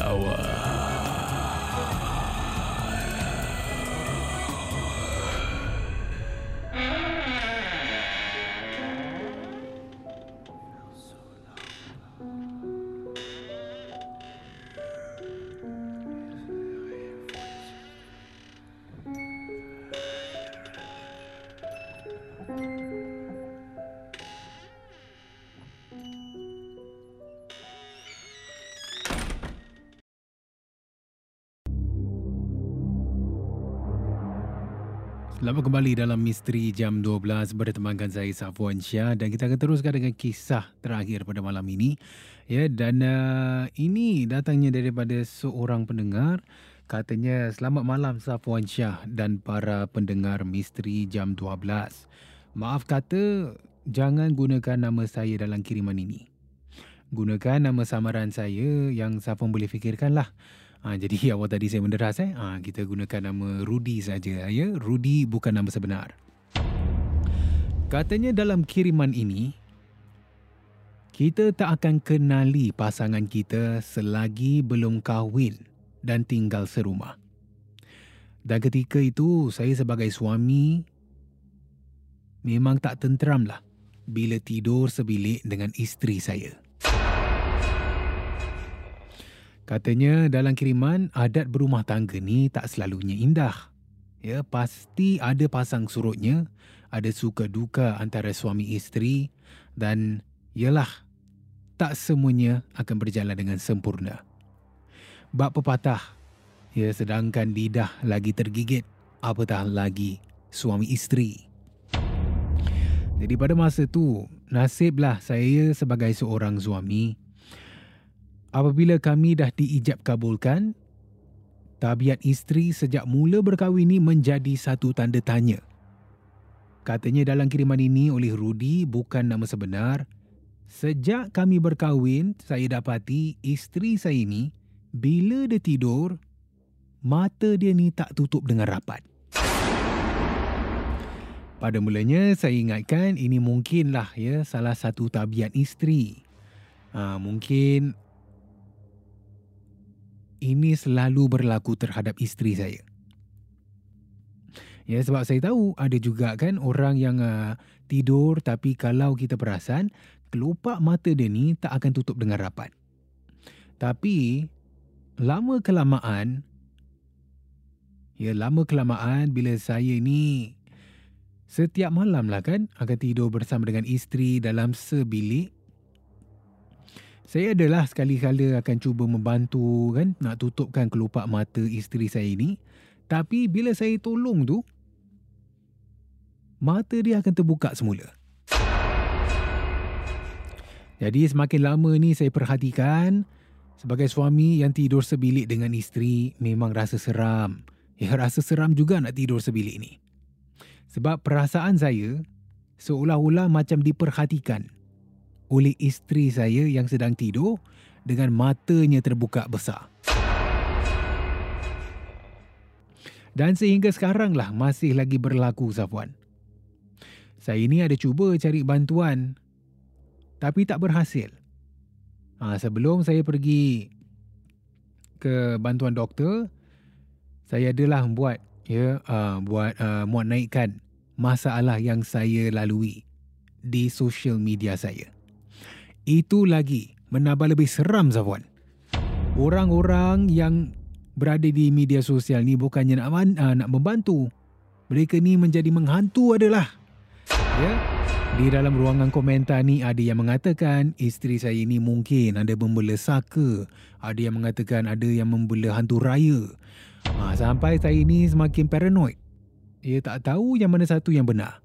lawan. Selamat kembali dalam Misteri Jam 12 bertemankan saya Safwan Syah dan kita akan teruskan dengan kisah terakhir pada malam ini. Ya dan uh, ini datangnya daripada seorang pendengar katanya selamat malam Safwan Syah dan para pendengar Misteri Jam 12. Maaf kata jangan gunakan nama saya dalam kiriman ini. Gunakan nama samaran saya yang Safwan boleh fikirkanlah. Ha, jadi awal tadi saya menderas eh. Ha, kita gunakan nama Rudy saja ya. Rudy bukan nama sebenar. Katanya dalam kiriman ini kita tak akan kenali pasangan kita selagi belum kahwin dan tinggal serumah. Dan ketika itu saya sebagai suami memang tak tenteram lah bila tidur sebilik dengan isteri saya. Katanya dalam kiriman adat berumah tangga ni tak selalunya indah. Ya, pasti ada pasang surutnya, ada suka duka antara suami isteri dan yalah tak semuanya akan berjalan dengan sempurna. Bab pepatah, ya sedangkan lidah lagi tergigit, apatah lagi suami isteri. Jadi pada masa tu, nasiblah saya sebagai seorang suami apabila kami dah diijab kabulkan, tabiat isteri sejak mula berkahwin ini menjadi satu tanda tanya. Katanya dalam kiriman ini oleh Rudy bukan nama sebenar. Sejak kami berkahwin, saya dapati isteri saya ini bila dia tidur, mata dia ni tak tutup dengan rapat. Pada mulanya saya ingatkan ini mungkinlah ya salah satu tabiat isteri. Ha, mungkin ini selalu berlaku terhadap isteri saya. Ya sebab saya tahu ada juga kan orang yang uh, tidur tapi kalau kita perasan kelopak mata dia ni tak akan tutup dengan rapat. Tapi lama kelamaan ya lama kelamaan bila saya ni setiap malam lah kan akan tidur bersama dengan isteri dalam sebilik saya adalah sekali-kala akan cuba membantu kan nak tutupkan kelopak mata isteri saya ini. Tapi bila saya tolong tu, mata dia akan terbuka semula. Jadi semakin lama ni saya perhatikan sebagai suami yang tidur sebilik dengan isteri memang rasa seram. Ya rasa seram juga nak tidur sebilik ni. Sebab perasaan saya seolah-olah macam diperhatikan oleh isteri saya yang sedang tidur dengan matanya terbuka besar. Dan sehingga sekarang lah masih lagi berlaku Safwan. Saya ini ada cuba cari bantuan tapi tak berhasil. Ha, sebelum saya pergi ke bantuan doktor, saya adalah buat ya uh, buat uh, muat naikkan masalah yang saya lalui di social media saya. Itu lagi menambah lebih seram Zafwan. Orang-orang yang berada di media sosial ni bukannya nak uh, nak membantu. Mereka ni menjadi menghantu adalah. Ya. Di dalam ruangan komentar ni ada yang mengatakan isteri saya ini mungkin ada membela saka. Ada yang mengatakan ada yang membela hantu raya. Ha, sampai saya ini semakin paranoid. Ia tak tahu yang mana satu yang benar.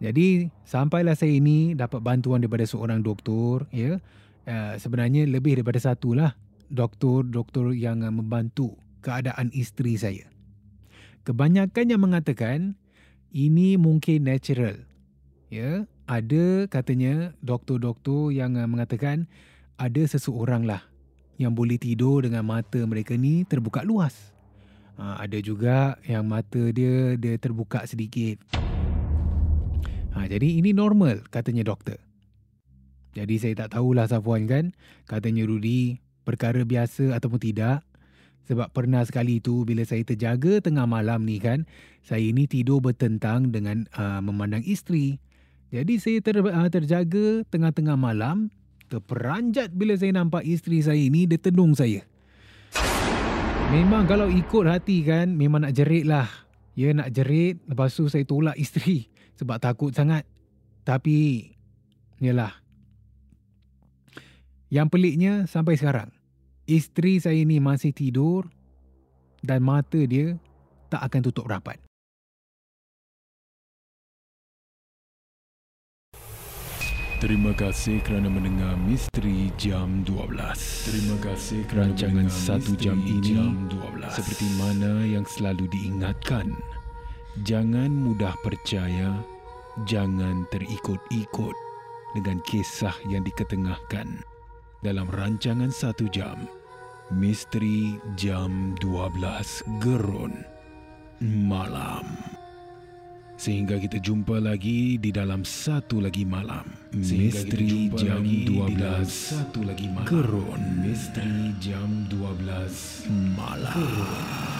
Jadi sampailah saya ini dapat bantuan daripada seorang doktor. Ya, uh, sebenarnya lebih daripada satu lah doktor-doktor yang membantu keadaan isteri saya. Kebanyakan yang mengatakan ini mungkin natural. Ya, ada katanya doktor-doktor yang mengatakan ada seseorang lah yang boleh tidur dengan mata mereka ni terbuka luas. Ha, ada juga yang mata dia dia terbuka sedikit. Ha, jadi ini normal katanya doktor. Jadi saya tak tahulah Safwan kan. Katanya Rudy perkara biasa ataupun tidak. Sebab pernah sekali itu bila saya terjaga tengah malam ni kan. Saya ini tidur bertentang dengan uh, memandang isteri. Jadi saya ter, uh, terjaga tengah-tengah malam. Terperanjat bila saya nampak isteri saya ini dia tenung saya. Memang kalau ikut hati kan, memang nak jerit lah. Ya nak jerit, lepas tu saya tolak isteri sebab takut sangat. Tapi, yalah. Yang peliknya sampai sekarang, isteri saya ni masih tidur dan mata dia tak akan tutup rapat. Terima kasih kerana mendengar Misteri Jam 12. Terima kasih kerana rancangan satu jam ini jam 12. seperti mana yang selalu diingatkan. Jangan mudah percaya, jangan terikut-ikut dengan kisah yang diketengahkan dalam rancangan satu jam. Misteri Jam 12 Gerun Malam. Sehingga kita jumpa lagi di dalam satu lagi malam. Misteri jam 12 satu lagi malam. Kerun. Misteri jam 12 malam. Malam.